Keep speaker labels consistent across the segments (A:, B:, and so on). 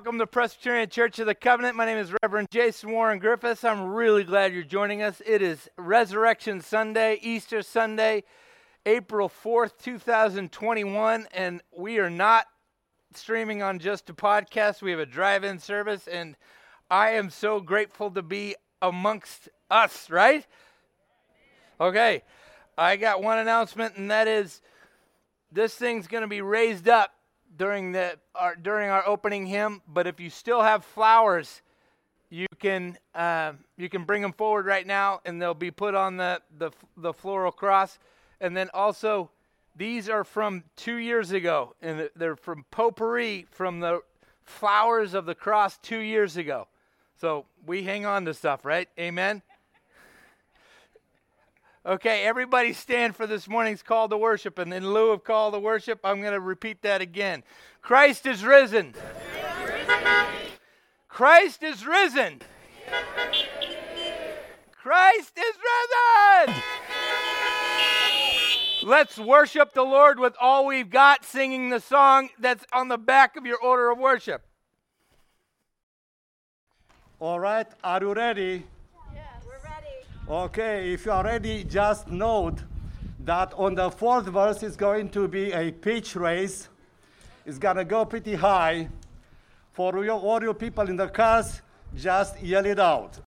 A: Welcome to Presbyterian Church of the Covenant. My name is Reverend Jason Warren Griffiths. I'm really glad you're joining us. It is Resurrection Sunday, Easter Sunday, April 4th, 2021, and we are not streaming on just a podcast. We have a drive in service, and I am so grateful to be amongst us, right? Okay, I got one announcement, and that is this thing's going to be raised up during the our, during our opening hymn. But if you still have flowers, you can uh, you can bring them forward right now, and they'll be put on the the, the floral cross. And then also, these are from two years ago, and they're from potpourri from the flowers of the cross two years ago. So we hang on to stuff, right? Amen. Okay, everybody stand for this morning's call to worship. And in lieu of call to worship, I'm going to repeat that again. Christ is risen. Christ is risen. Christ is risen. Let's worship the Lord with all we've got, singing the song that's on the back of your order of worship.
B: All right, are you ready? Okay, if you are ready, just note that on the fourth verse is going to be a pitch raise. It's gonna go pretty high. For you, all you people in the cars, just yell it out.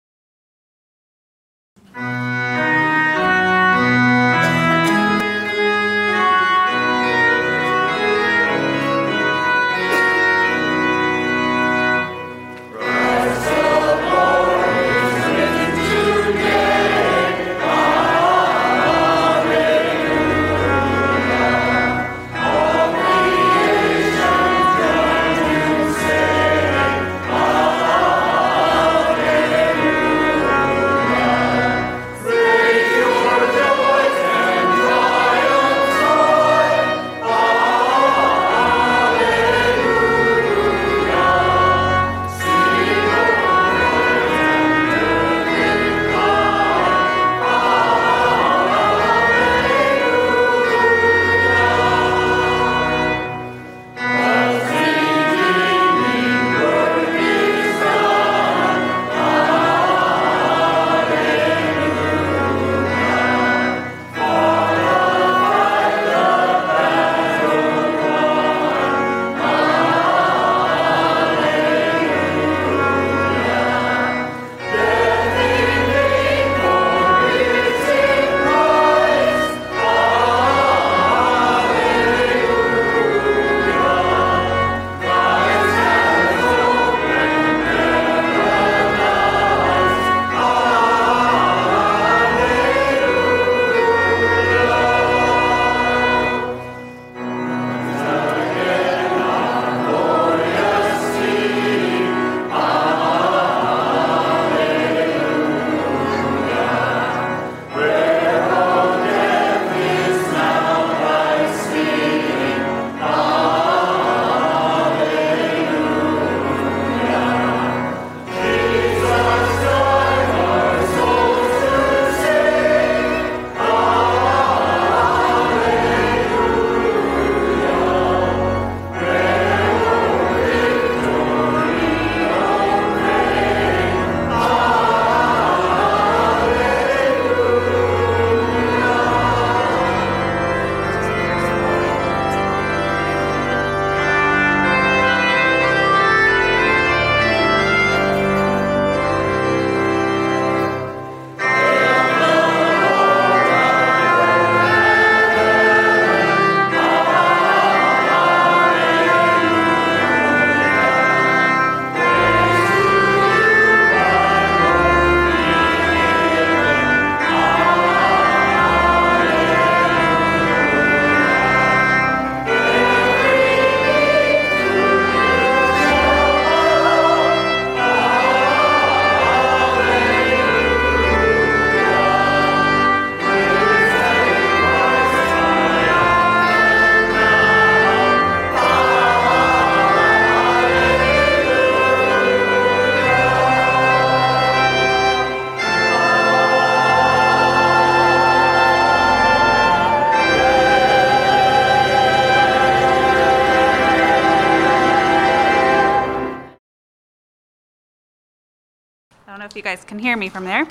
C: Guys can hear me from there.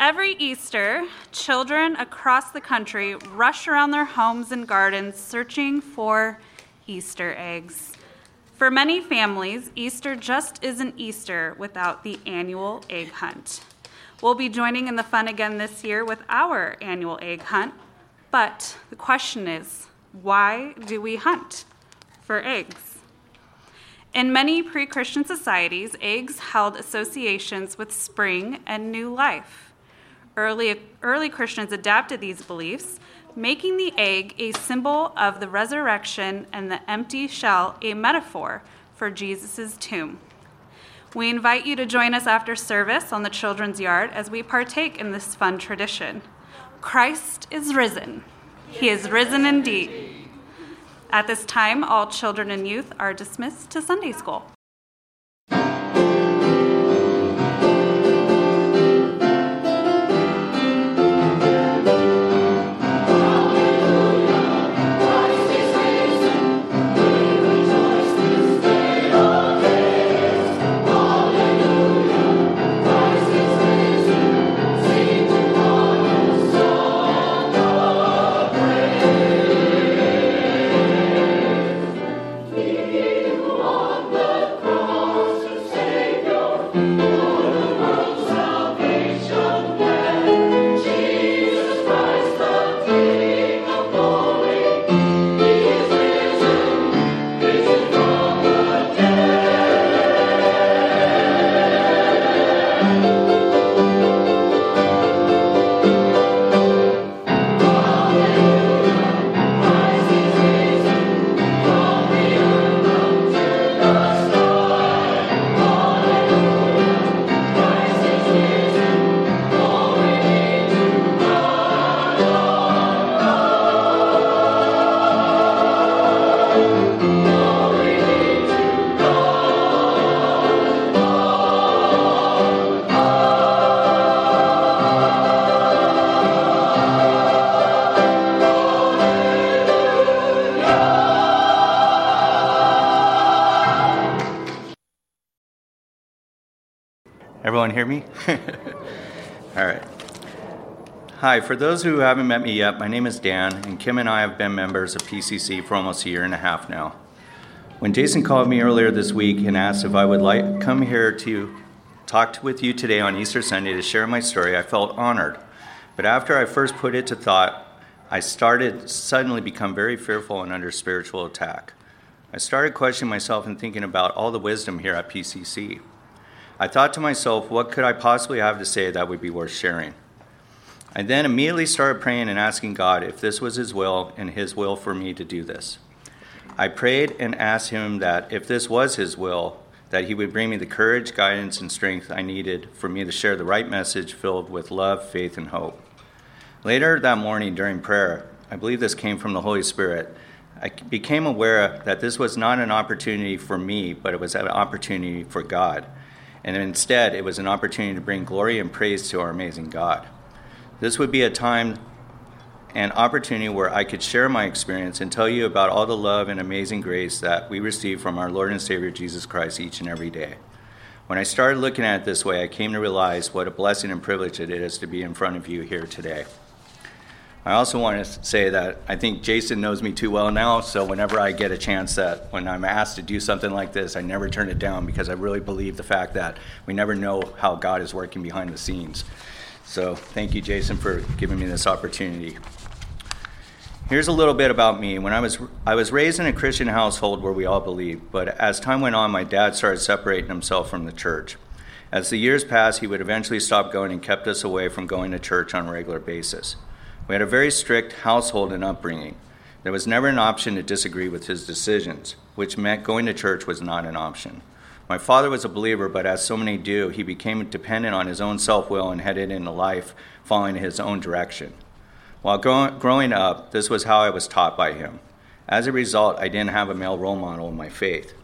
C: Every Easter, children across the country rush around their homes and gardens searching for Easter eggs. For many families, Easter just isn't Easter without the annual egg hunt. We'll be joining in the fun again this year with our annual egg hunt, but the question is why do we hunt for eggs? In many pre Christian societies, eggs held associations with spring and new life. Early, early Christians adapted these beliefs, making the egg a symbol of the resurrection and the empty shell a metaphor for Jesus' tomb. We invite you to join us after service on the children's yard as we partake in this fun tradition. Christ is risen. He is risen indeed. At this time, all children and youth are dismissed to Sunday school.
D: Hear me? All right. Hi, for those who haven't met me yet, my name is Dan, and Kim and I have been members of PCC for almost a year and a half now. When Jason called me earlier this week and asked if I would like come here to talk with you today on Easter Sunday to share my story, I felt honored. But after I first put it to thought, I started suddenly become very fearful and under spiritual attack. I started questioning myself and thinking about all the wisdom here at PCC. I thought to myself, what could I possibly have to say that would be worth sharing? I then immediately started praying and asking God if this was His will and His will for me to do this. I prayed and asked Him that if this was His will, that He would bring me the courage, guidance, and strength I needed for me to share the right message filled with love, faith, and hope. Later that morning during prayer, I believe this came from the Holy Spirit. I became aware that this was not an opportunity for me, but it was an opportunity for God and instead it was an opportunity to bring glory and praise to our amazing God. This would be a time and opportunity where I could share my experience and tell you about all the love and amazing grace that we receive from our Lord and Savior Jesus Christ each and every day. When I started looking at it this way, I came to realize what a blessing and privilege it is to be in front of you here today. I also want to say that I think Jason knows me too well now, so whenever I get a chance that when I'm asked to do something like this, I never turn it down because I really believe the fact that we never know how God is working behind the scenes. So thank you, Jason, for giving me this opportunity. Here's a little bit about me. When I was I was raised in a Christian household where we all believed, but as time went on, my dad started separating himself from the church. As the years passed, he would eventually stop going and kept us away from going to church on a regular basis. We had a very strict household and upbringing. There was never an option to disagree with his decisions, which meant going to church was not an option. My father was a believer, but as so many do, he became dependent on his own self will and headed into life following his own direction. While growing up, this was how I was taught by him. As a result, I didn't have a male role model in my faith.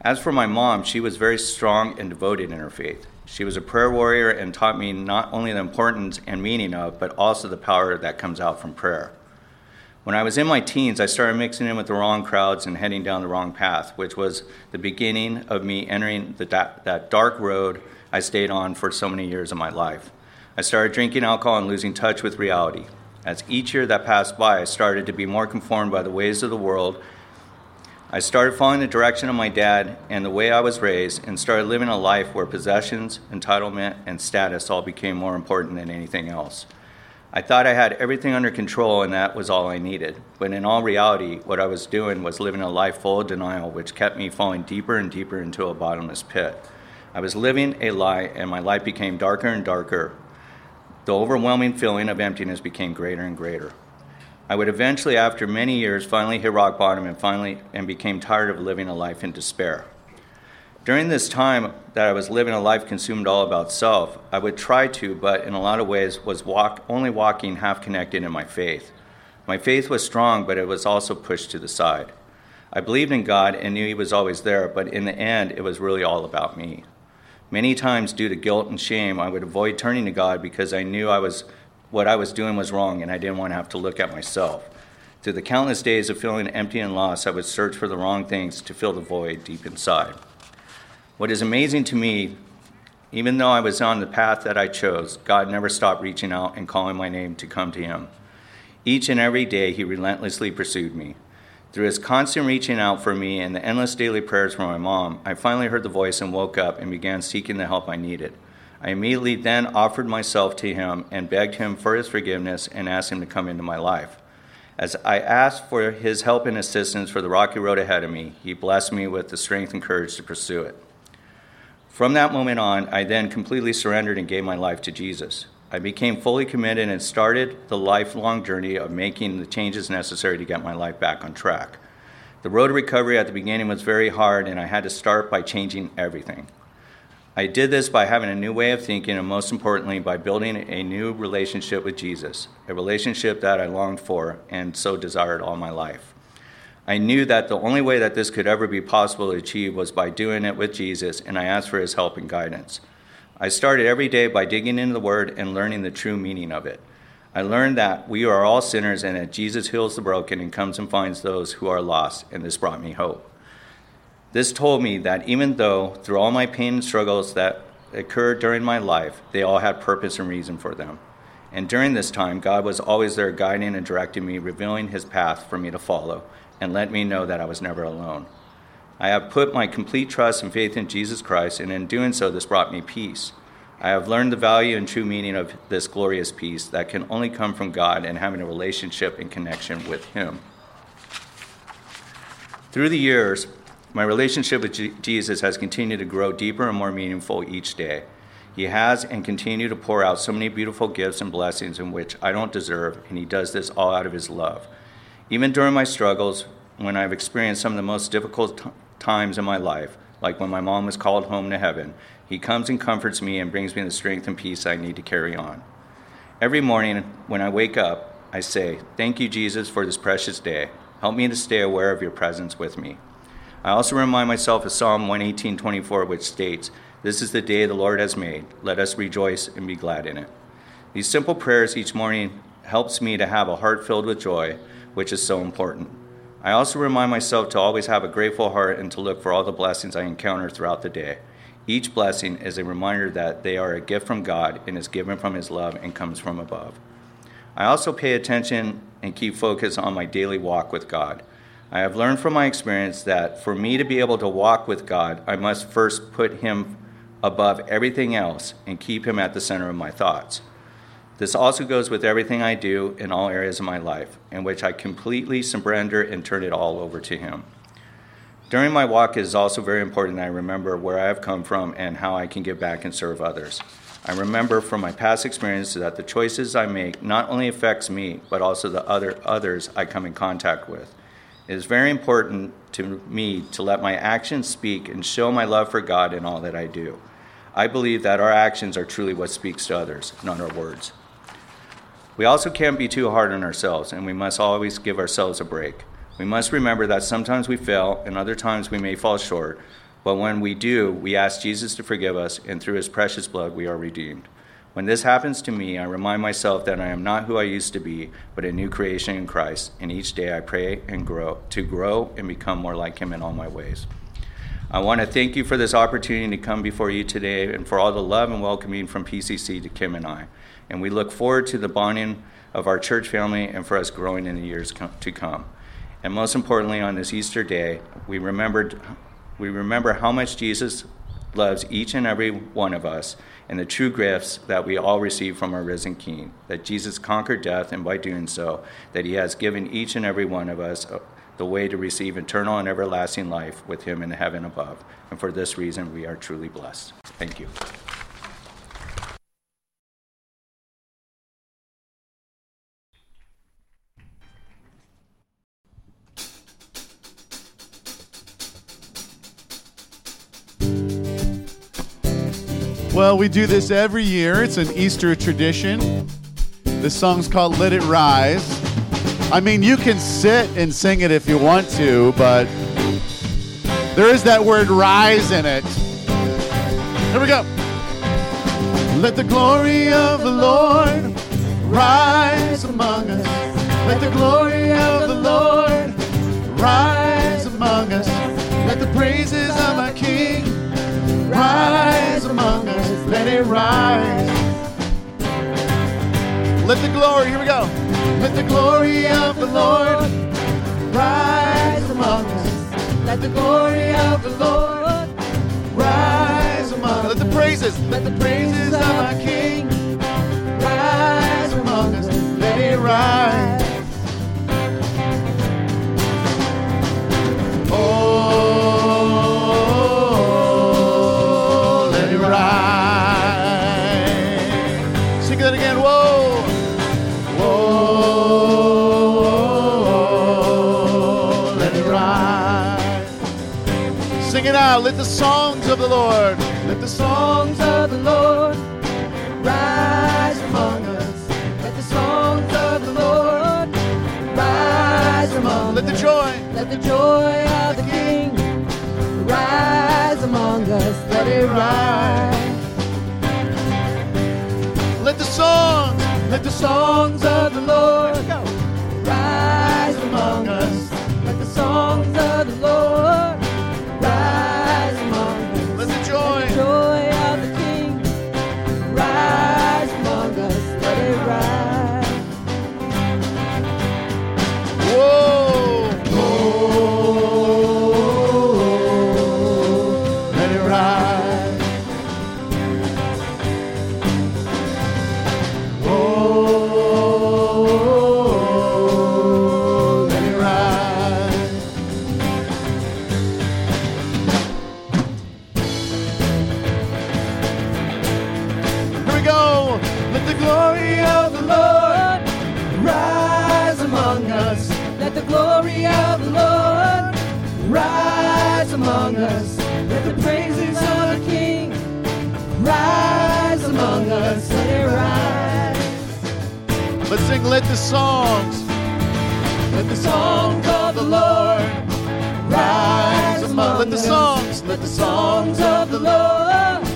D: As for my mom, she was very strong and devoted in her faith. She was a prayer warrior and taught me not only the importance and meaning of, but also the power that comes out from prayer. When I was in my teens, I started mixing in with the wrong crowds and heading down the wrong path, which was the beginning of me entering the, that, that dark road I stayed on for so many years of my life. I started drinking alcohol and losing touch with reality. As each year that passed by, I started to be more conformed by the ways of the world. I started following the direction of my dad and the way I was raised, and started living a life where possessions, entitlement, and status all became more important than anything else. I thought I had everything under control and that was all I needed. But in all reality, what I was doing was living a life full of denial, which kept me falling deeper and deeper into a bottomless pit. I was living a lie, and my life became darker and darker. The overwhelming feeling of emptiness became greater and greater. I would eventually, after many years, finally hit rock bottom and finally and became tired of living a life in despair. During this time that I was living a life consumed all about self, I would try to, but in a lot of ways was walk, only walking half connected in my faith. My faith was strong, but it was also pushed to the side. I believed in God and knew He was always there, but in the end, it was really all about me. Many times, due to guilt and shame, I would avoid turning to God because I knew I was, what I was doing was wrong and I didn't want to have to look at myself. Through the countless days of feeling empty and lost, I would search for the wrong things to fill the void deep inside. What is amazing to me, even though I was on the path that I chose, God never stopped reaching out and calling my name to come to Him. Each and every day, He relentlessly pursued me. Through His constant reaching out for me and the endless daily prayers from my mom, I finally heard the voice and woke up and began seeking the help I needed. I immediately then offered myself to Him and begged Him for His forgiveness and asked Him to come into my life. As I asked for His help and assistance for the rocky road ahead of me, He blessed me with the strength and courage to pursue it. From that moment on, I then completely surrendered and gave my life to Jesus. I became fully committed and started the lifelong journey of making the changes necessary to get my life back on track. The road to recovery at the beginning was very hard, and I had to start by changing everything. I did this by having a new way of thinking, and most importantly, by building a new relationship with Jesus, a relationship that I longed for and so desired all my life. I knew that the only way that this could ever be possible to achieve was by doing it with Jesus, and I asked for his help and guidance. I started every day by digging into the Word and learning the true meaning of it. I learned that we are all sinners and that Jesus heals the broken and comes and finds those who are lost, and this brought me hope. This told me that even though, through all my pain and struggles that occurred during my life, they all had purpose and reason for them. And during this time, God was always there guiding and directing me, revealing his path for me to follow and let me know that I was never alone. I have put my complete trust and faith in Jesus Christ, and in doing so, this brought me peace. I have learned the value and true meaning of this glorious peace that can only come from God and having a relationship and connection with Him. Through the years, my relationship with Jesus has continued to grow deeper and more meaningful each day. He has and continue to pour out so many beautiful gifts and blessings in which I don't deserve, and He does this all out of His love. Even during my struggles, when I've experienced some of the most difficult t- times in my life, like when my mom was called home to heaven, He comes and comforts me and brings me the strength and peace I need to carry on. Every morning when I wake up, I say, Thank you, Jesus, for this precious day. Help me to stay aware of your presence with me. I also remind myself of Psalm 118:24, which states, This is the day the Lord has made. Let us rejoice and be glad in it. These simple prayers each morning helps me to have a heart filled with joy which is so important. I also remind myself to always have a grateful heart and to look for all the blessings I encounter throughout the day. Each blessing is a reminder that they are a gift from God and is given from His love and comes from above. I also pay attention and keep focus on my daily walk with God. I have learned from my experience that for me to be able to walk with God, I must first put Him above everything else and keep Him at the center of my thoughts. This also goes with everything I do in all areas of my life, in which I completely surrender and turn it all over to Him. During my walk, it is also very important I remember where I have come from and how I can give back and serve others. I remember from my past experiences that the choices I make not only affects me, but also the other others I come in contact with. It is very important to me to let my actions speak and show my love for God in all that I do. I believe that our actions are truly what speaks to others, not our words. We also can't be too hard on ourselves, and we must always give ourselves a break. We must remember that sometimes we fail, and other times we may fall short, but when we do, we ask Jesus to forgive us, and through his precious blood, we are redeemed. When this happens to me, I remind myself that I am not who I used to be, but a new creation in Christ, and each day I pray and grow to grow and become more like him in all my ways. I want to thank you for this opportunity to come before you today and for all the love and welcoming from PCC to Kim and I. And we look forward to the bonding of our church family and for us growing in the years to come. And most importantly, on this Easter day, we remembered we remember how much Jesus loves each and every one of us and the true gifts that we all receive from our risen King. That Jesus conquered death, and by doing so, that he has given each and every one of us uh, the way to receive eternal and everlasting life with him in heaven above. And for this reason, we are truly blessed. Thank you.
E: Well, we do this every year. It's an Easter tradition. This song's called Let It Rise. I mean, you can sit and sing it if you want to, but there is that word rise in it. Here we go. Let the glory of the Lord rise among us. Let the glory rise. Let the glory, here we go. Let the glory of the Lord rise among us. Let the glory of the Lord rise among us. Let the praises, let the praises of our King rise among us. Let it rise. Out. Let the songs of the Lord. Let the songs of the Lord rise among us. Let the songs of the Lord rise among us. Let the joy.
F: Let the joy of the King rise among us. Let it rise.
E: Let the songs. Let the songs of the Lord
F: Rise among us. Let the songs of rise among us.
E: Let
F: it rise.
E: Let's sing, let the songs,
F: Let the songs of the Lord rise among us.
E: let the songs,
F: Let the songs of the Lord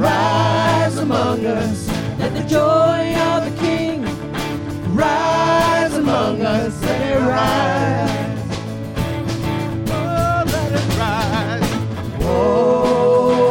F: rise among us. Let the joy of the King rise among us. Let it rise.
E: oh, let it rise.
F: Oh,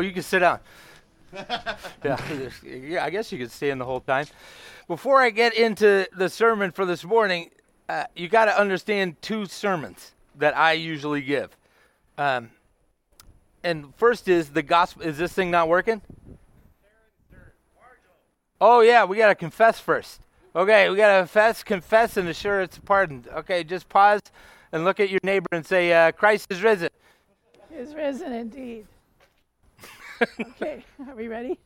A: You can sit down. yeah, yeah, I guess you could stay in the whole time. Before I get into the sermon for this morning, uh, you got to understand two sermons that I usually give. Um, and first is the gospel. Is this thing not working? Oh yeah, we gotta confess first. Okay, we gotta confess, confess, and assure it's pardoned. Okay, just pause and look at your neighbor and say, uh, "Christ is risen."
G: is risen indeed. Okay, are we ready?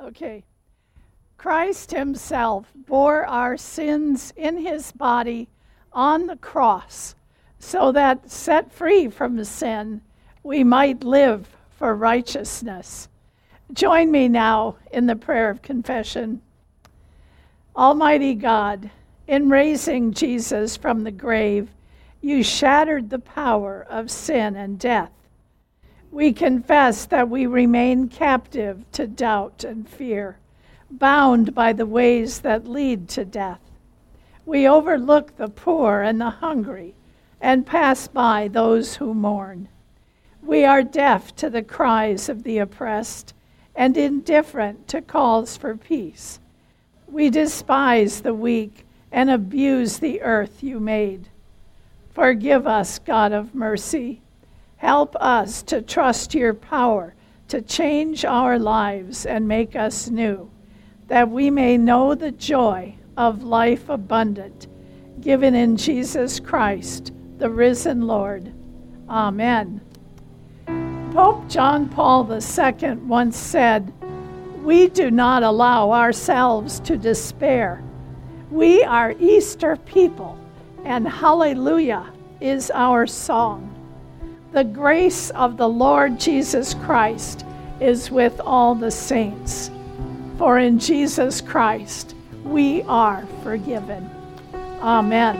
G: Okay. Christ Himself bore our sins in His body on the cross, so that, set free from sin, we might live for righteousness. Join me now in the prayer of confession. Almighty God, in raising Jesus from the grave, you shattered the power of sin and death. We confess that we remain captive to doubt and fear, bound by the ways that lead to death. We overlook the poor and the hungry and pass by those who mourn. We are deaf to the cries of the oppressed and indifferent to calls for peace. We despise the weak and abuse the earth you made. Forgive us, God of mercy. Help us to trust your power to change our lives and make us new, that we may know the joy of life abundant, given in Jesus Christ, the risen Lord. Amen. Pope John Paul II once said, We do not allow ourselves to despair. We are Easter people, and hallelujah is our song. The grace of the Lord Jesus Christ is with all the saints. For in Jesus Christ we are forgiven. Amen.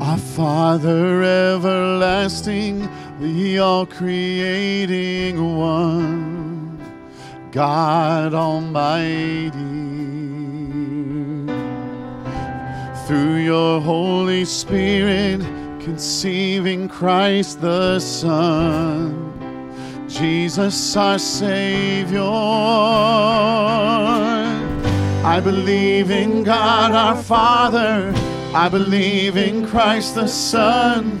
E: Our Father everlasting, the all creating one, God Almighty. Through your Holy Spirit, conceiving Christ the Son, Jesus our Savior. I believe in God our Father. I believe in Christ the Son.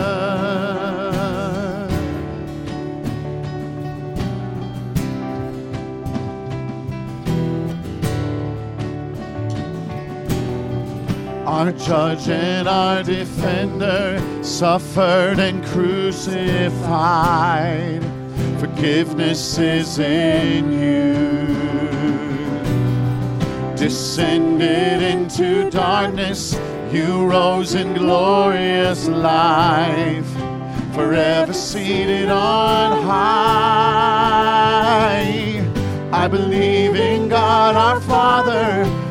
E: Our judge and our defender suffered and crucified. Forgiveness is in you. Descended into darkness, you rose in glorious life. Forever seated on high. I believe in God our Father.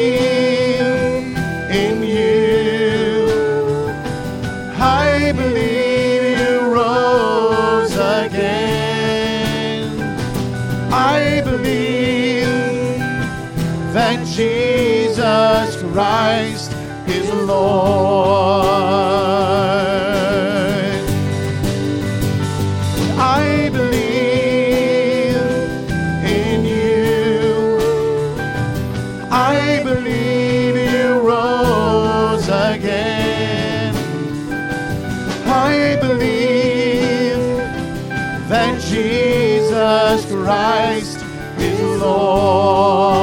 E: Jesus Christ is Lord. I believe in you. I believe you rose again. I believe that Jesus Christ is Lord.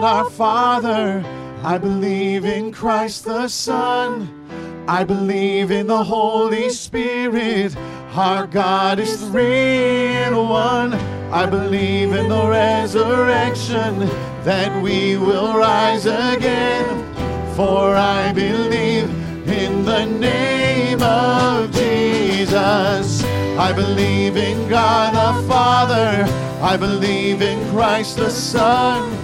E: The Father. I believe in Christ the Son. I believe in the Holy Spirit. Our God is three in one. I believe in the resurrection that we will rise again. For I believe in the name of Jesus. I believe in God the Father. I believe in Christ the Son.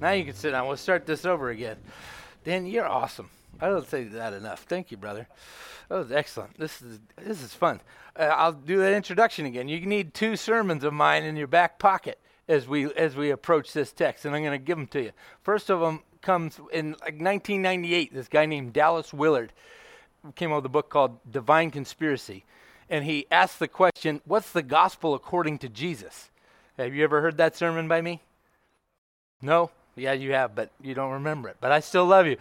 A: Now you can sit down. We'll start this over again. Dan, you're awesome. I don't say that enough. Thank you, brother. That was excellent. This is this is fun. Uh, I'll do that introduction again. You need two sermons of mine in your back pocket as we as we approach this text, and I'm going to give them to you. First of them comes in like 1998. This guy named Dallas Willard came out with a book called Divine Conspiracy, and he asked the question, "What's the gospel according to Jesus?" Have you ever heard that sermon by me? No? Yeah, you have, but you don't remember it. But I still love you.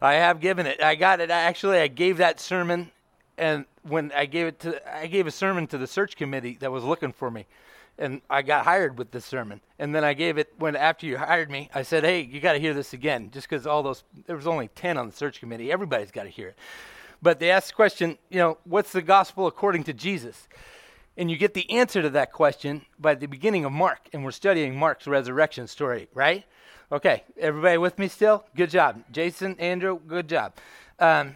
A: I have given it. I got it. I actually, I gave that sermon, and when I gave it to, I gave a sermon to the search committee that was looking for me, and I got hired with this sermon. And then I gave it when after you hired me, I said, "Hey, you got to hear this again," just because all those there was only ten on the search committee. Everybody's got to hear it. But they ask the question, you know, what's the gospel according to Jesus? And you get the answer to that question by the beginning of Mark, and we're studying Mark's resurrection story, right? Okay, everybody with me still? Good job. Jason, Andrew, good job. Um,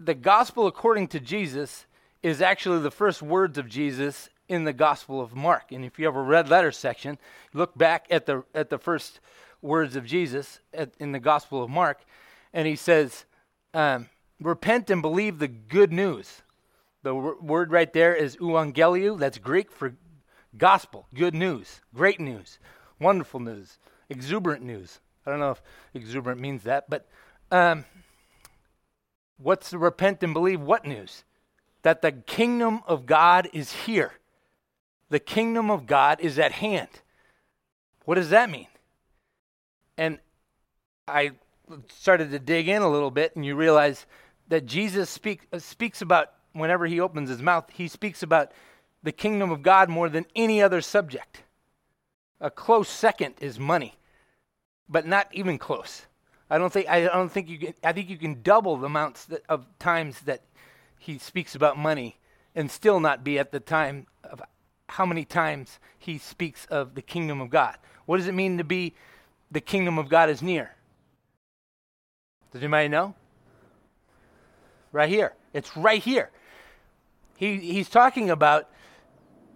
A: the gospel according to Jesus is actually the first words of Jesus in the gospel of Mark. And if you have a red letter section, look back at the, at the first words of Jesus at, in the gospel of Mark, and he says, um, Repent and believe the good news. The w- word right there is euangelion. That's Greek for gospel, good news, great news, wonderful news exuberant news. I don't know if exuberant means that, but um, what's the repent and believe what news? That the kingdom of God is here. The kingdom of God is at hand. What does that mean? And I started to dig in a little bit, and you realize that Jesus speak, uh, speaks about, whenever he opens his mouth, he speaks about the kingdom of God more than any other subject. A close second is money, but not even close. I don't think I don't think you can. I think you can double the amounts that, of times that he speaks about money, and still not be at the time of how many times he speaks of the kingdom of God. What does it mean to be the kingdom of God is near? Does anybody know? Right here. It's right here. He, he's talking about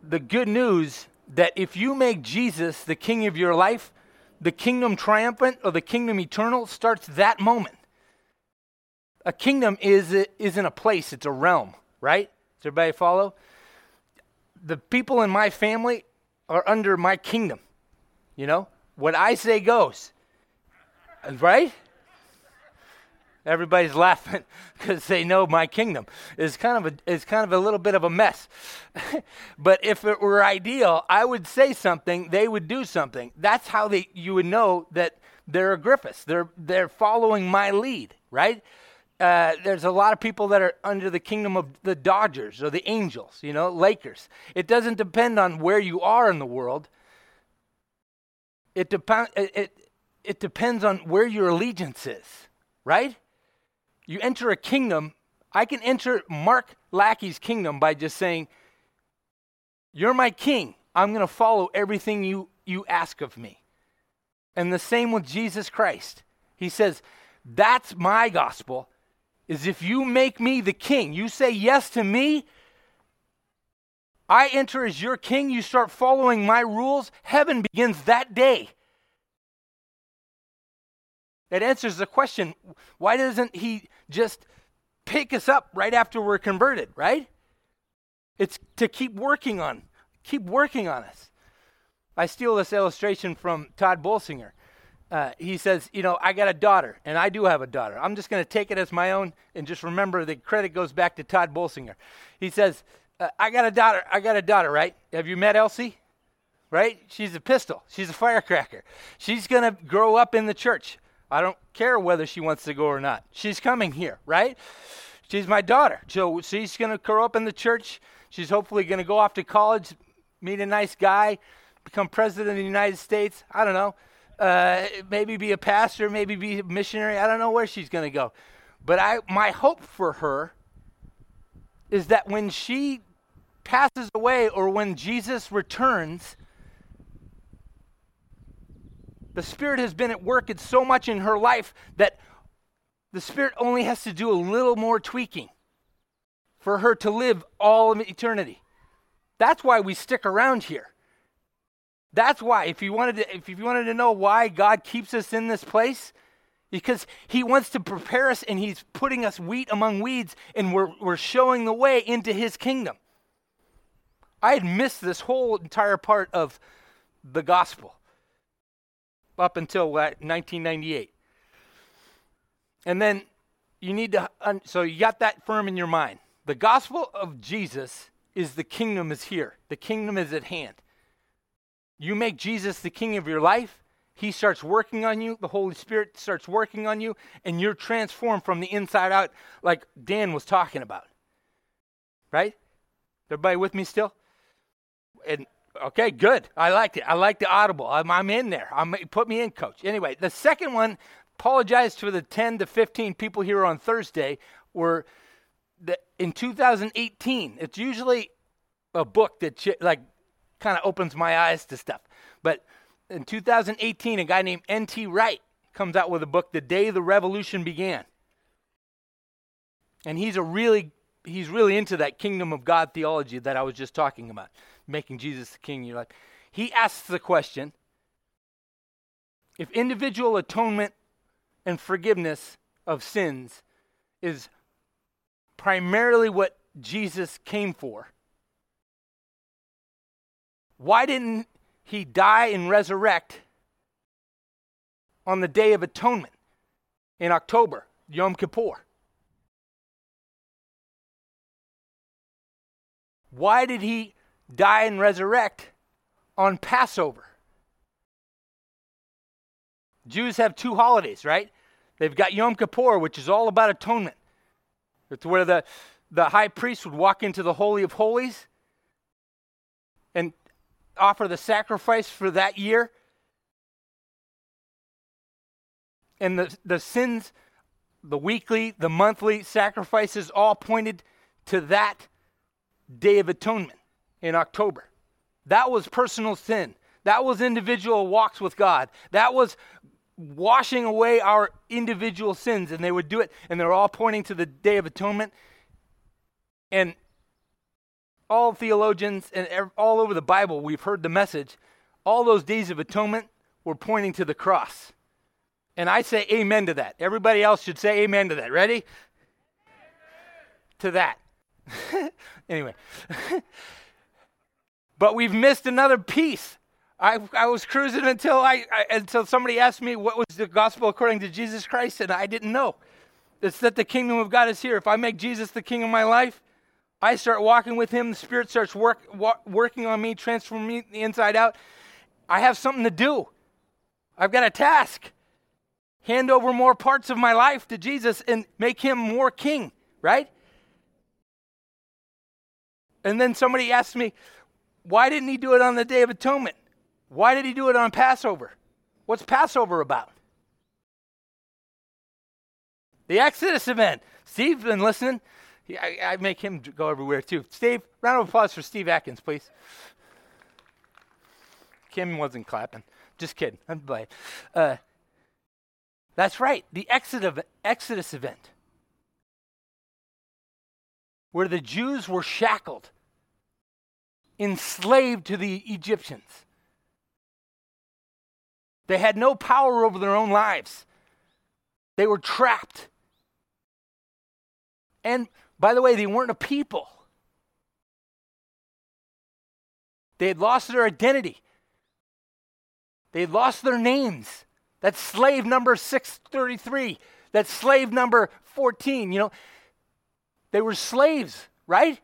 A: the good news that if you make Jesus the king of your life, the kingdom triumphant or the kingdom eternal starts that moment. A kingdom is, isn't a place, it's a realm, right? Does everybody follow? The people in my family are under my kingdom. You know, what I say goes, right? Everybody's laughing because they know my kingdom is kind of a is kind of a little bit of a mess. but if it were ideal, I would say something, they would do something. That's how they you would know that they're a Griffiths. They're they're following my lead, right? Uh, there's a lot of people that are under the kingdom of the Dodgers or the Angels, you know, Lakers. It doesn't depend on where you are in the world. It depends. It, it it depends on where your allegiance is, right? You enter a kingdom. I can enter Mark Lackey's kingdom by just saying, You're my king. I'm going to follow everything you, you ask of me. And the same with Jesus Christ. He says, That's my gospel, is if you make me the king, you say yes to me, I enter as your king, you start following my rules, heaven begins that day. It answers the question why doesn't he just pick us up right after we're converted, right? It's to keep working on, keep working on us. I steal this illustration from Tod Bolsinger. Uh, he says, You know, I got a daughter, and I do have a daughter. I'm just going to take it as my own and just remember the credit goes back to Tod Bolsinger. He says, uh, I got a daughter. I got a daughter, right? Have you met Elsie? Right? She's a pistol. She's a firecracker. She's going to grow up in the church. I don't care whether she wants to go or not. She's coming here, right? She's my daughter. So she's going to grow up in the church. She's hopefully going to go off to college, meet a nice guy, become president of the United States. I don't know. Uh, maybe be a pastor, maybe be a missionary. I don't know where she's going to go. But I, my hope for her is that when she passes away or when Jesus returns, the Spirit has been at work at so much in her life that the Spirit only has to do a little more tweaking for her to live all of eternity. That's why we stick around here. That's why, if you wanted to, if you wanted to know why God keeps us in this place, because He wants to prepare us and He's putting us wheat among weeds, and we're, we're showing the way into His kingdom. I had missed this whole entire part of the gospel up until 1998. And then you need to, so you got that firm in your mind. The gospel of Jesus is the kingdom is here, the kingdom is at hand. You make Jesus the king of your life, he starts working on you, the Holy Spirit starts working on you, and you're transformed from the inside out, like Dan was talking about. Right? Everybody with me still? And okay, good. I liked it. I like the audible. I'm, I'm in there. I'm, put me in, coach. Anyway, the second one, apologize for the 10 to 15 people here on Thursday, were the, in 2018. It's usually a book that like kind of opens my eyes to stuff. But in 2018, a guy named N.T. Wright comes out with a book, The Day the Revolution Began. And he's a really he's really into that kingdom of God theology that I was just talking about, making Jesus the king in your life. He asks the question if individual atonement and forgiveness of sins is primarily what Jesus came for, why didn't he die and resurrect on the Day of Atonement in October, Yom Kippur? Why did he die and resurrect on Passover? Jews have two holidays, right? They've got Yom Kippur, which is all about atonement. It's where the, the high priest would walk into the Holy of Holies and offer the sacrifice for that year. And the, the sins, the weekly, the monthly sacrifices all pointed to that Day of Atonement in October. That was personal sin. That was individual walks with God. That was washing away our individual sins. And they would do it, and they're all pointing to the Day of Atonement. And all theologians and all over the Bible, we've heard the message. All those days of atonement were pointing to the cross. And I say amen to that. Everybody else should say amen to that. Ready? To that. anyway. but we've missed another piece. I, I was cruising until I, I, until somebody asked me what was the gospel according to Jesus Christ, and I didn't know. It's that the kingdom of God is here. If I make Jesus the king of my life, I start walking with Him. The Spirit starts work, working on me, transforming me the inside out. I have something to do. I've got a task. Hand over more parts of my life to Jesus and make Him more king, right? And then somebody asked me, why didn't he do it on the Day of Atonement? Why did he do it on Passover? What's Passover about? The Exodus event. Steve, been listening. I, I make him go everywhere too. Steve, round of applause for Steve Atkins, please. Kim wasn't clapping. Just kidding. I'm. Uh, that's right. The Exodus event where the Jews were shackled, enslaved to the Egyptians. They had no power over their own lives, they were trapped. And by the way, they weren't a people. They had lost their identity. They had lost their names. That's slave number 633. That's slave number 14. You know, they were slaves, right?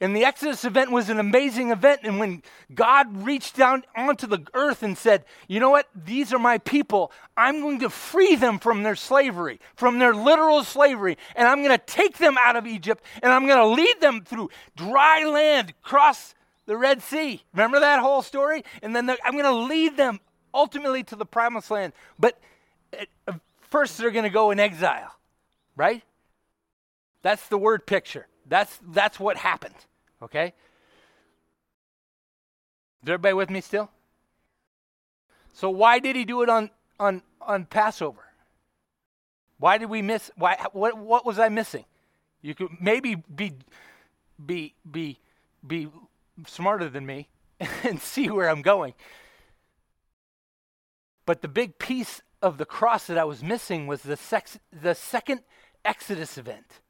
A: And the Exodus event was an amazing event. And when God reached down onto the earth and said, You know what? These are my people. I'm going to free them from their slavery, from their literal slavery. And I'm going to take them out of Egypt and I'm going to lead them through dry land, cross the Red Sea. Remember that whole story? And then I'm going to lead them ultimately to the promised land. But uh, first, they're going to go in exile, right? That's the word picture. That's, that's what happened, okay? Is everybody with me still? So why did he do it on, on, on Passover? Why did we miss, why, what, what was I missing? You could maybe be, be, be, be smarter than me and see where I'm going. But the big piece of the cross that I was missing was the, sex, the second Exodus event.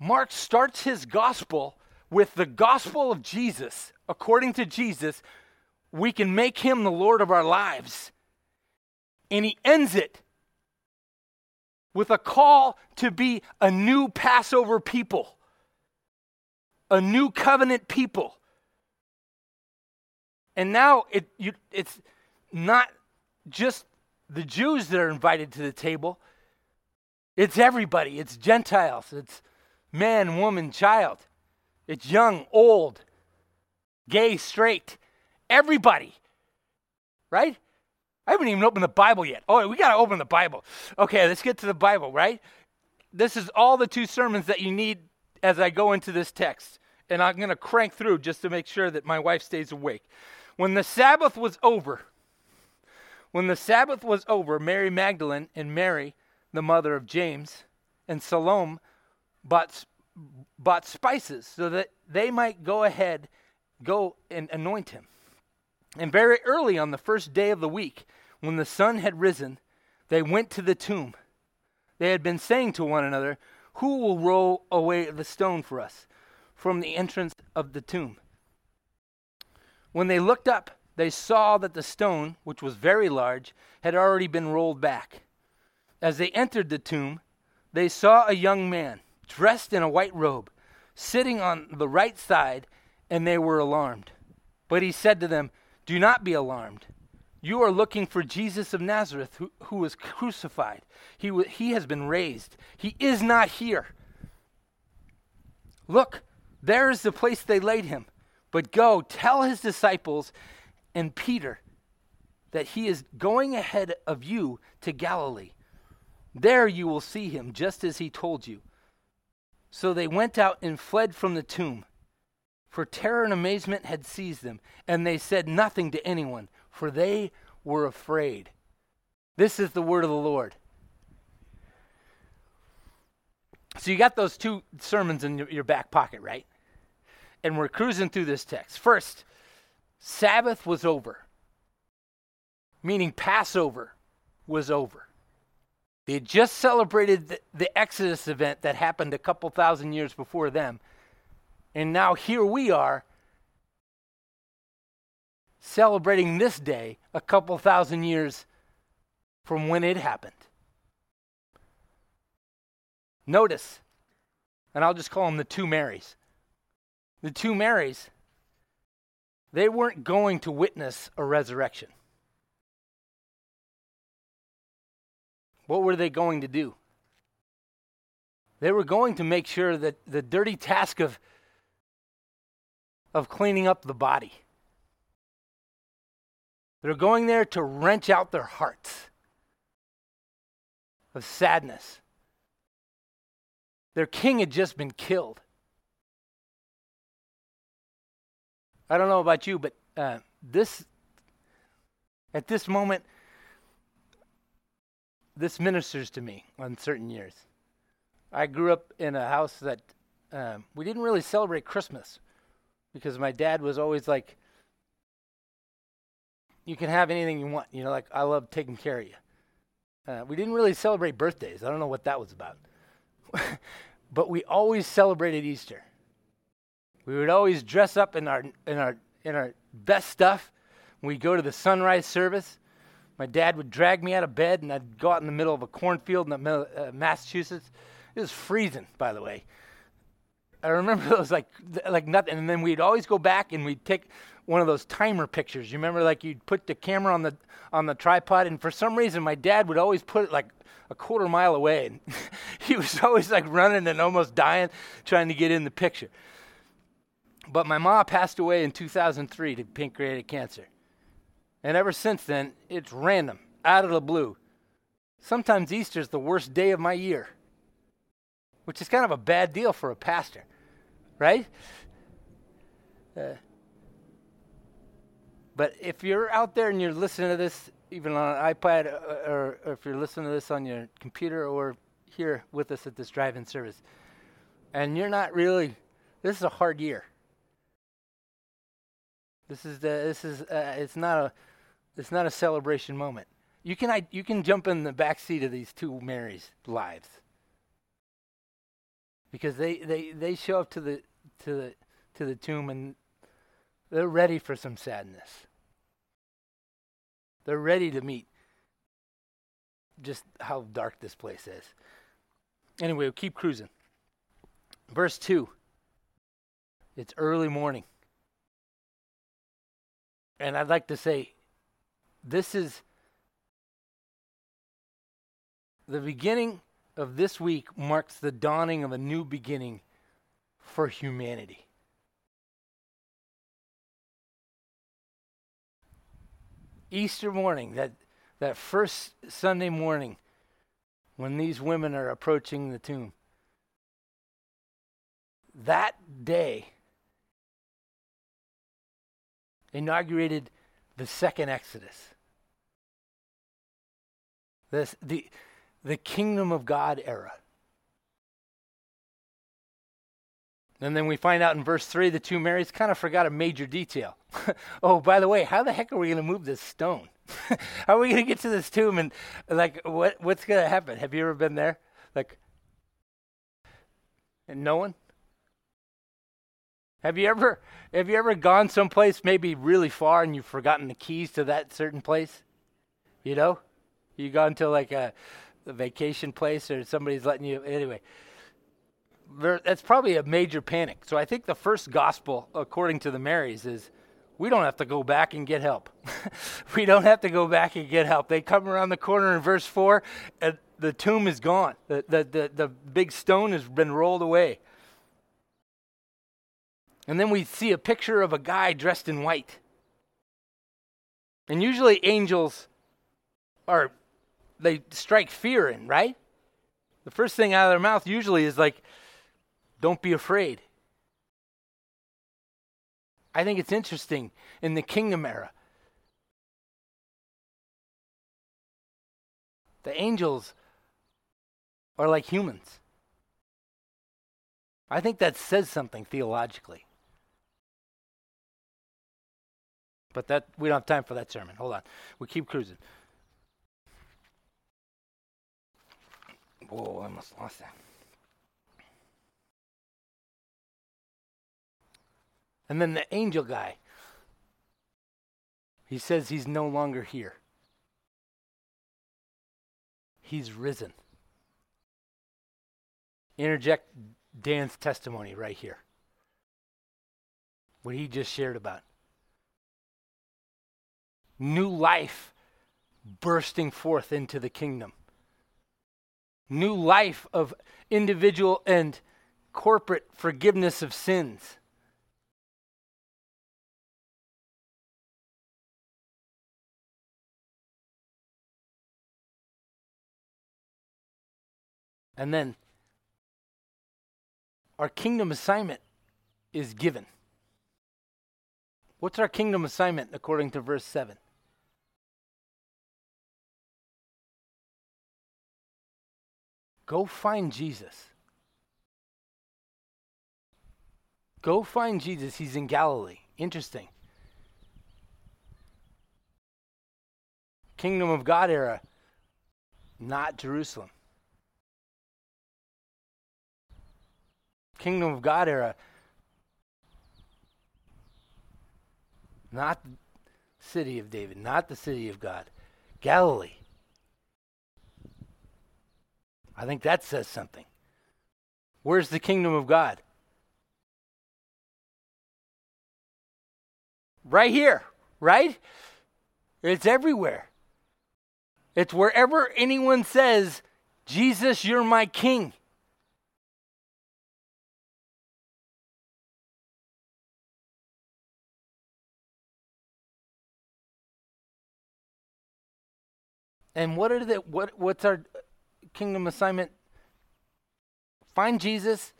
A: Mark starts his gospel with the gospel of Jesus. According to Jesus, we can make him the Lord of our lives. And he ends it with a call to be a new Passover people, a new covenant people. And now it, you, it's not just the Jews that are invited to the table, it's everybody, it's Gentiles, it's man, woman, child. It's young, old, gay, straight, everybody. Right? I haven't even opened the Bible yet. Oh, we got to open the Bible. Okay, let's get to the Bible, right? This is all the two sermons that you need as I go into this text. And I'm going to crank through just to make sure that my wife stays awake. When the Sabbath was over, when the Sabbath was over, Mary Magdalene and Mary, the mother of James, and Salome bought, bought spices so that they might go ahead, go and anoint him. And very early on the first day of the week, when the sun had risen, they went to the tomb. They had been saying to one another, Who will roll away the stone for us from the entrance of the tomb? When they looked up, they saw that the stone, which was very large, had already been rolled back. As they entered the tomb, they saw a young man dressed in a white robe, sitting on the right side, and they were alarmed. But he said to them, Do not be alarmed. You are looking for Jesus of Nazareth, who, who was crucified. He, he has been raised. He is not here. Look, there is the place they laid him. But go, tell his disciples and Peter that he is going ahead of you to Galilee. There you will see him, just as he told you. So they went out and fled from the tomb, for terror and amazement had seized them, and they said nothing to anyone, for they were afraid. This is the word of the Lord. So you got those two sermons in your, back pocket, right? And we're cruising through this text. First, Sabbath was over, meaning Passover was over. They had just celebrated the, the, Exodus event that happened a couple thousand years before them. And now here we are celebrating this day a couple thousand years from when it happened. Notice, and I'll just call them the two Marys. The two Marys, they weren't going to witness a resurrection. What were they going to do? They were going to make sure that the dirty task of, of cleaning up the body, they're going there to wrench out their hearts of sadness. Their king had just been killed. I don't know about you, but uh, this, at this moment, this ministers to me on certain years. I grew up in a house that um, we didn't really celebrate Christmas because my dad was always like, you can have anything you want. You know, like, I love taking care of you. Uh, we didn't really celebrate birthdays. I don't know what that was about. but we always celebrated Easter. We would always dress up in our in our in our best stuff. We'd go to the sunrise service. My dad would drag me out of bed, and I'd go out in the middle of a cornfield in middle, uh, Massachusetts. It was freezing, by the way. I remember those like like nothing, and then we'd always go back and we'd take one of those timer pictures. You remember, like you'd put the camera on the on the tripod, and for some reason, my dad would always put it like a quarter mile away, and he was always like running and almost dying trying to get in the picture. But my mom passed away in 2003 to pancreatic cancer. And ever since then, it's random, out of the blue. Sometimes Easter's the worst day of my year, which is kind of a bad deal for a pastor, right? Uh, but if you're out there and you're listening to this, even on an iPad, uh, or, or if you're listening to this on your computer or here with us at this drive in service, and you're not really, this is a hard year. This is the this is uh, it's not a it's not a celebration moment. You can I, you can jump in the back seat of these two Marys' lives because they, they, they show up to the to the to the tomb and they're ready for some sadness. They're ready to meet just how dark this place is. Anyway, we'll keep cruising. Verse 2. It's early morning. And I'd like to say, this is the beginning of this week marks the dawning of a new beginning for humanity. Easter morning, that, that first Sunday morning, when these women are approaching the tomb, that day inaugurated the second Exodus. This, the, the kingdom of God era. And then we find out in verse 3 the two Marys kind of forgot a major detail. oh, by the way, how the heck are we going to move this stone? how are we going to get to this tomb and like what what's going to happen? Have you ever been there? Like and no one? Have you ever have you ever gone someplace maybe really far and you've forgotten the keys to that certain place? You know? You gone to like a, a vacation place or somebody's letting you anyway. There, that's probably a major panic. So I think the first gospel, according to the Marys, is we don't have to go back and get help. we don't have to go back and get help. They come around the corner in verse 4, and the tomb is gone. The, the, the, the big stone has been rolled away. And then we see a picture of a guy dressed in white. And usually angels are, they strike fear in, right? The first thing out of their mouth usually is like, don't be afraid. I think it's interesting in the kingdom era. The angels are like humans. I think that says something theologically. But that we don't have time for that sermon. Hold on. We keep cruising. Whoa, I almost lost that. And then the angel guy, he says he's no longer here. He's risen. Interject Dan's testimony right here. What he just shared about new life bursting forth into the kingdom, new life of individual and corporate forgiveness of sins. And then our kingdom assignment is given. What's our kingdom assignment according to verse 7? Go find Jesus. Go find Jesus. He's in Galilee. Interesting. Kingdom of God era, not Jerusalem. Kingdom of God era. Not the city of David, not the city of God. Galilee. I think that says something. Where's the kingdom of God? Right here, right? It's everywhere. It's wherever anyone says, Jesus, you're my king. And what are the what what's our kingdom assignment? Find Jesus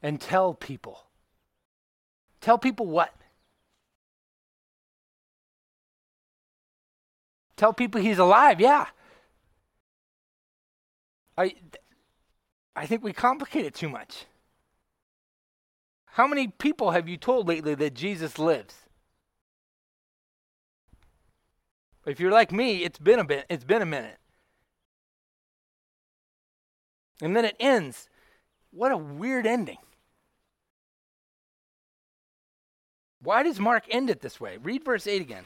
A: and tell people. Tell people what? Tell people he's alive, yeah. I I think we complicate it too much. How many people have you told lately that Jesus lives? If you're like me, it's been a bit it's been a minute. And then it ends. What a weird ending. Why does Mark end it this way? Read verse 8 again.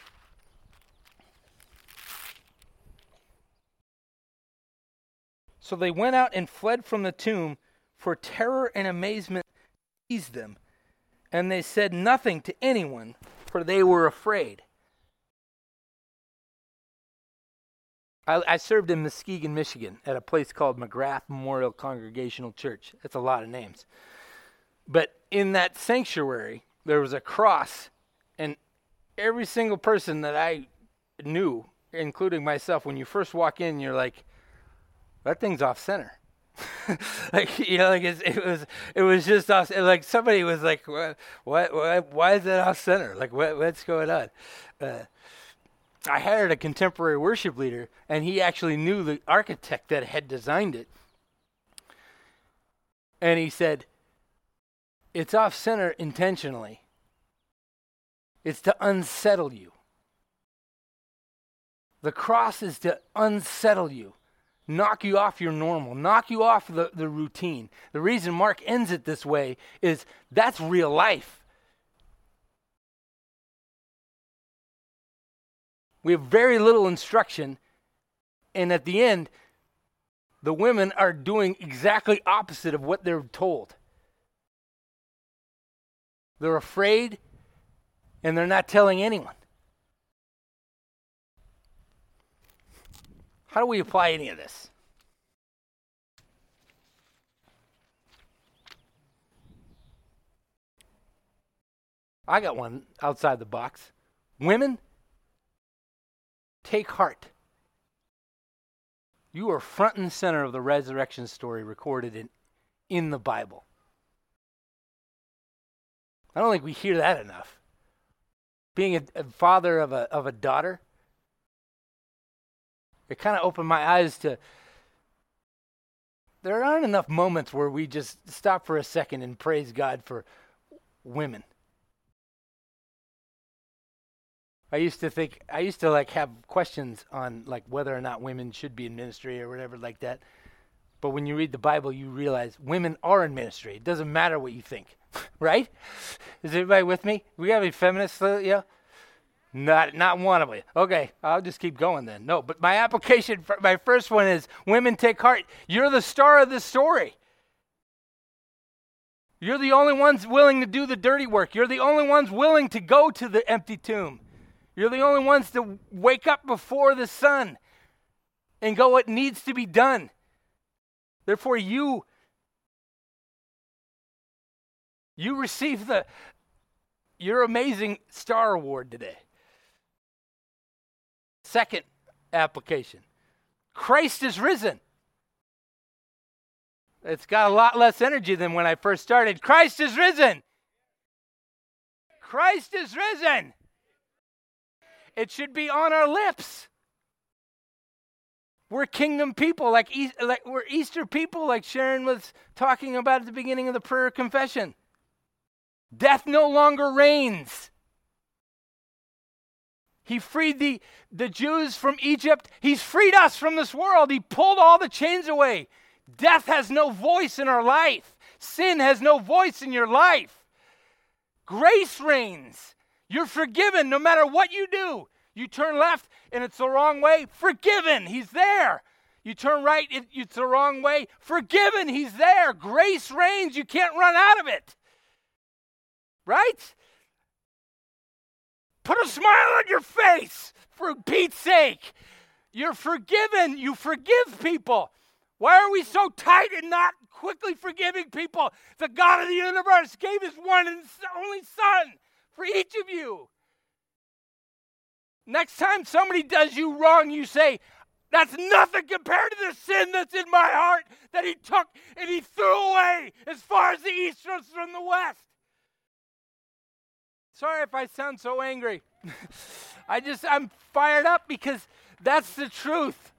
A: So they went out and fled from the tomb, for terror and amazement seized them. And they said nothing to anyone, for they were afraid. I, I, served in Muskegon, Michigan, at a place called McGrath Memorial Congregational Church. That's a lot of names. But in that sanctuary, there was a cross, and every single person that I knew, including myself, when you first walk in, you're like, that thing's off center. like you know, like it was, it was just off. Like somebody was like, what, what, why is that off center? Like, what, what's going on? Uh, I hired a contemporary worship leader, and he actually knew the architect that had designed it. And he said, It's off center intentionally, it's to unsettle you. The cross is to unsettle you, knock you off your normal, knock you off the, the routine. The reason Mark ends it this way is that's real life. We have very little instruction. And at the end, the women are doing exactly opposite of what they're told. They're afraid and they're not telling anyone. How do we apply any of this? I got one outside the box. Women, Take heart. You are front and center of the resurrection story recorded in, in the Bible. I don't think we hear that enough. Being a, a father of a, of a daughter, it kind of opened my eyes to there aren't enough moments where we just stop for a second and praise God for women. I used to think I used to like have questions on like whether or not women should be in ministry or whatever like that. But when you read the Bible, you realize women are in ministry. It doesn't matter what you think, right? Is everybody with me? We got any feminists? Uh, yeah. Not, not one of you. Okay, I'll just keep going then. No, but my application, for, my first one is women take heart. You're the star of the story. You're the only ones willing to do the dirty work. You're the only ones willing to go to the empty tomb. You're the only ones to wake up before the sun and go, what needs to be done. Therefore, you you receive the your amazing star award today. Second application. Christ is risen. It's got a lot less energy than when I first started. Christ is risen. Christ is risen. It should be on our lips. We're kingdom people, like, like we're Easter people, like Sharon was talking about at the beginning of the prayer confession. Death no longer reigns. He freed the, the Jews from Egypt. He's freed us from this world. He pulled all the chains away. Death has no voice in our life. Sin has no voice in your life. Grace reigns. You're forgiven no matter what you do. You turn left and it's the wrong way, forgiven. He's there. You turn right, it, it's the wrong way, forgiven. He's there. Grace reigns. You can't run out of it. Right? Put a smile on your face for Pete's sake. You're forgiven. You forgive people. Why are we so tight and not quickly forgiving people? The God of the universe gave his one and only Son for each of you. Next time somebody does you wrong, you say, That's nothing compared to the sin that's in my heart that he took and he threw away as far as the east is from the west. Sorry if I sound so angry. I just, I'm fired up because that's the truth.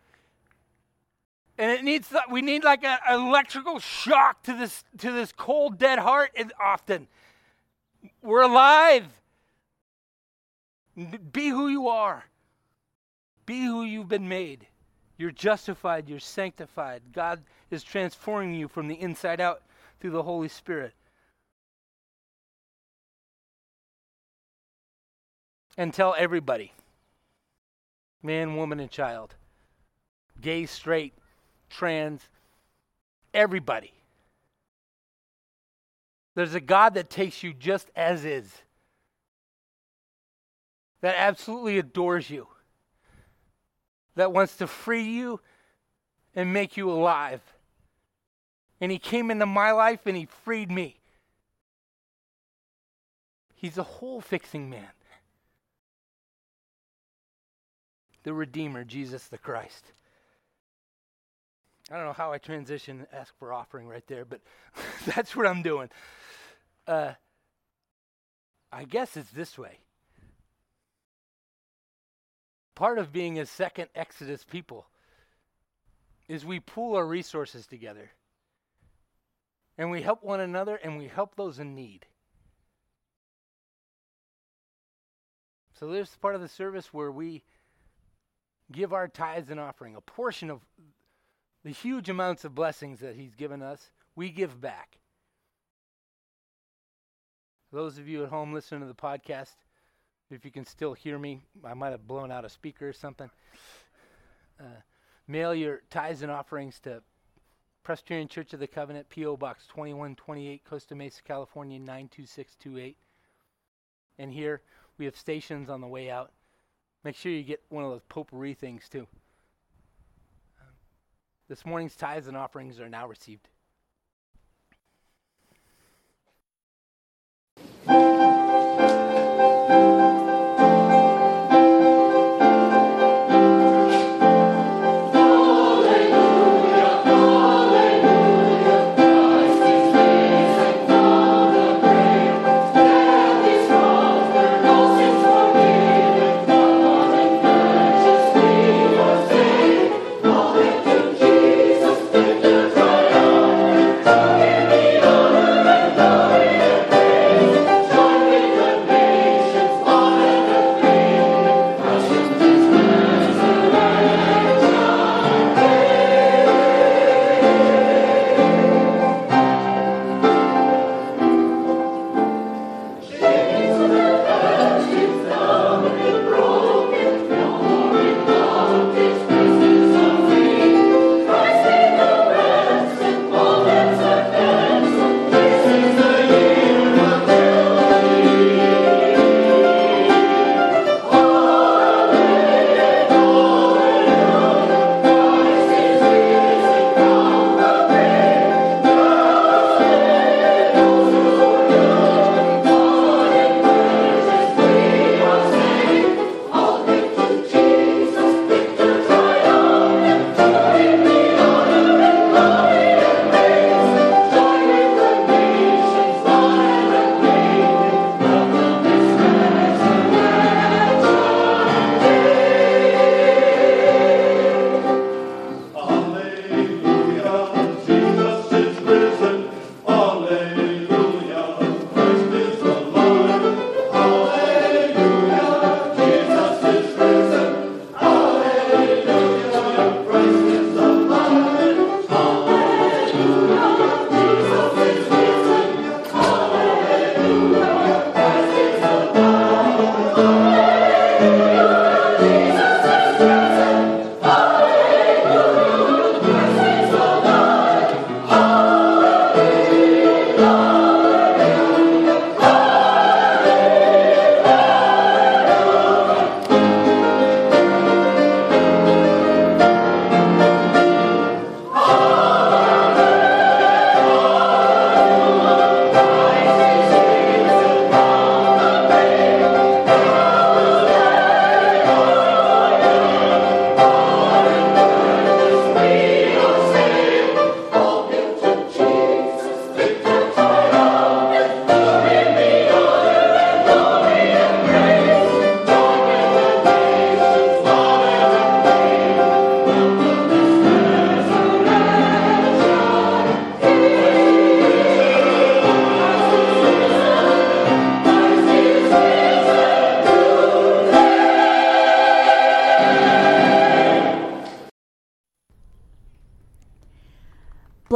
A: And it needs, we need like an electrical shock to this, to this cold, dead heart and often. We're alive. Be who you are. Be who you've been made. You're justified. You're sanctified. God is transforming you from the inside out through the Holy Spirit. And tell everybody man, woman, and child, gay, straight, trans, everybody. There's a God that takes you just as is that absolutely adores you, that wants to free you and make you alive. And He came into my life and He freed me. He's a whole fixing man. The Redeemer, Jesus the Christ. I don't know how I transition ask for offering right there, but that's what I'm doing. Uh, I guess it's this way part of being a second Exodus people is we pool our resources together. And we help one another and we help those in need. So there's part of the service where we give our tithes and offering, a portion of the huge amounts of blessings that He's given us, we give back. Those of you at home listening to the podcast, if you can still hear me, I might have blown out a speaker or something. Uh, mail your tithes and offerings to Presbyterian Church of the Covenant, P.O. Box 2128, Costa Mesa, California 92628. And here we have stations on the way out. Make sure you get one of those potpourri things too. Um, this morning's tithes and offerings are now received.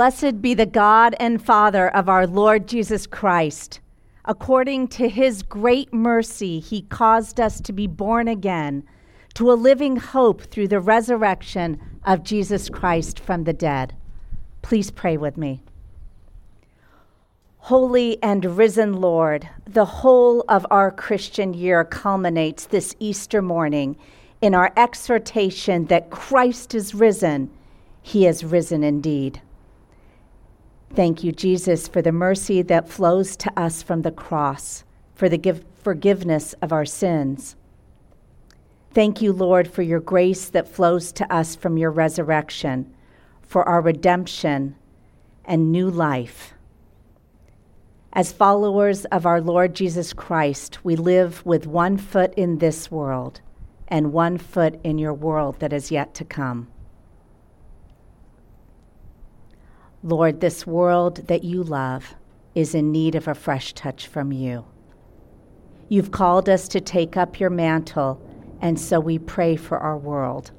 H: Blessed be the God and Father of our Lord Jesus Christ. According to his great mercy, he caused us to be born again to a living hope through the resurrection of Jesus Christ from the dead. Please pray with me. Holy and risen Lord, the whole of our Christian year culminates this Easter morning in our exhortation that Christ is risen. He is risen indeed. Thank you, Jesus, for the mercy that flows to us from the cross, for the give- forgiveness of our sins. Thank you, Lord, for your grace that flows to us from your resurrection, for our redemption and new life. As followers of our Lord Jesus Christ, we live with one foot in this world and one foot in your world that is yet to come. Lord, this world that you love is in need of a fresh touch from you. You've called us to take up your mantle, and so we pray for our world.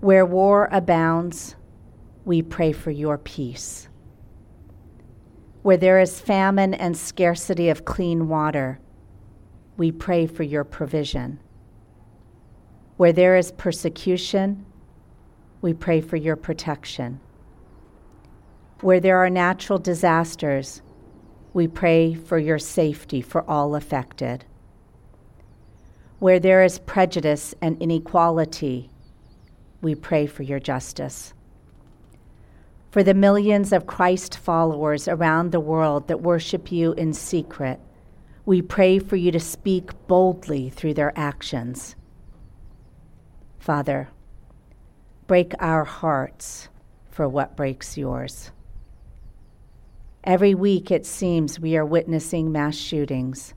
H: Where war abounds, we pray for your peace. Where there is famine and scarcity of clean water, we pray for your provision. Where there is persecution, we pray for your protection. Where there are natural disasters, we pray for your safety for all affected. Where there is prejudice and inequality, we pray for your justice. For the millions of Christ followers around the world that worship you in secret, we pray for you to speak boldly through their actions. Father, break our hearts for what breaks yours. Every week, it seems we are witnessing mass shootings.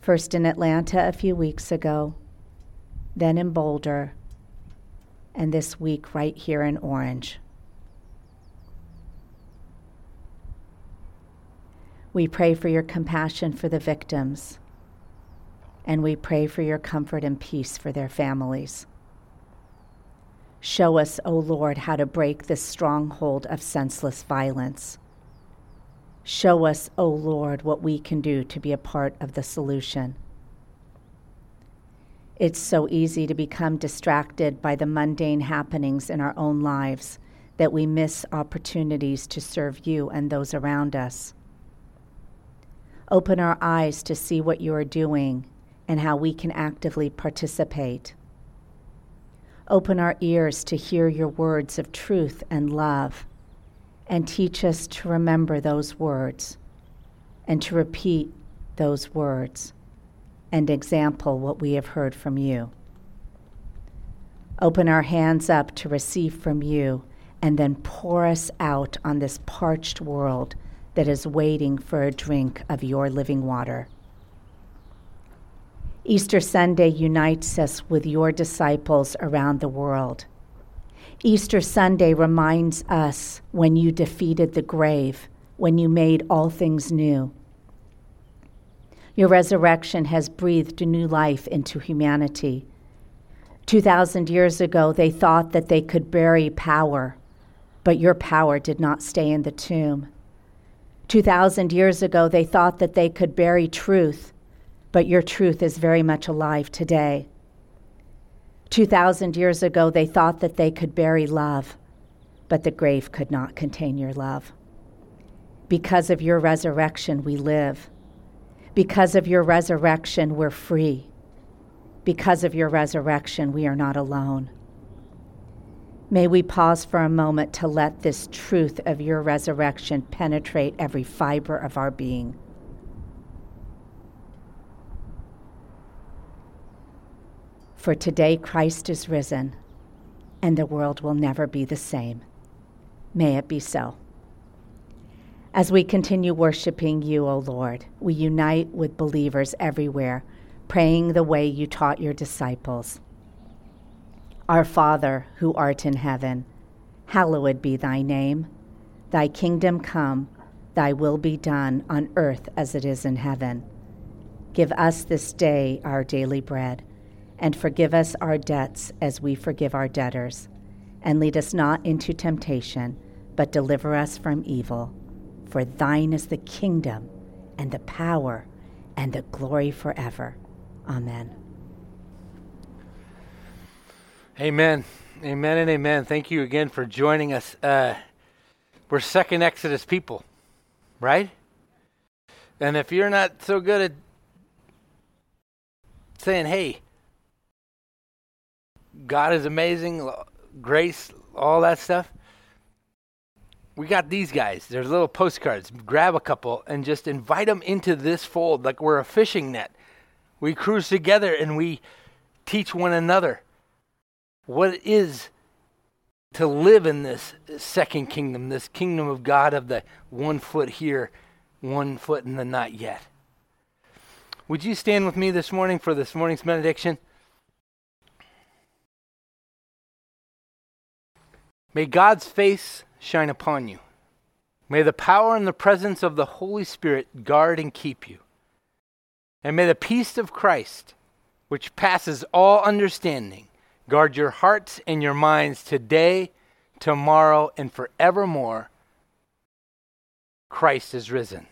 H: First in Atlanta a few weeks ago, then in Boulder, and this week right here in Orange. We pray for your compassion for the victims, and we pray for your comfort and peace for their families. Show us, O Lord, how to break this stronghold of senseless violence. Show us, O Lord, what we can do to be a part of the solution. It's so easy to become distracted by the mundane happenings in our own lives that we miss opportunities to serve you and those around us. Open our eyes to see what you are doing and how we can actively participate. Open our ears to hear your words of truth and love and teach us to remember those words and to repeat those words and example what we have heard from you. Open our hands up to receive from you and then pour us out on this parched world that is waiting for a drink of your living water. Easter Sunday unites us with your disciples around the world. Easter Sunday reminds us when you defeated the grave, when you made all things new. Your resurrection has breathed new life into humanity. 2,000 years ago, they thought that they could bury power, but your power did not stay in the tomb. 2,000 years ago, they thought that they could bury truth, but your truth is very much alive today. 2,000 years ago, they thought that they could bury love, but the grave could not contain your love. Because of your resurrection, we live. Because of your resurrection, we're free. Because of your resurrection, we are not alone. May we pause for a moment to let this truth of your resurrection penetrate every fiber of our being. For today Christ is risen, and the world will never be the same. May it be so. As we continue worshiping you, O Lord, we unite with believers everywhere, praying the way you taught your disciples. Our Father, who art in heaven, hallowed be thy name. Thy kingdom come, thy will be done on earth as it is in heaven. Give us this day our daily bread, and forgive us our debts as we forgive our debtors. and lead us not into temptation, but deliver us from evil. For thine is the kingdom, and the power, and the glory forever. Amen.
A: Amen. Amen and amen. Thank you again for joining us. Uh, we're second Exodus people, right? And if you're not so good at saying, hey, God is amazing, grace, all that stuff, we got these guys. There's little postcards. Grab a couple and just invite them into this fold like we're a fishing net. We cruise together and we teach one another what it is to live in this second kingdom, this kingdom of God of the one foot here, one foot in the not yet. Would you stand with me this morning for this morning's benediction? May God's face shine upon you. May the power and the presence of the Holy Spirit guard and keep you. And may the peace of Christ, which passes all understanding, guard your hearts and your minds today, tomorrow, and forevermore. Christ is risen.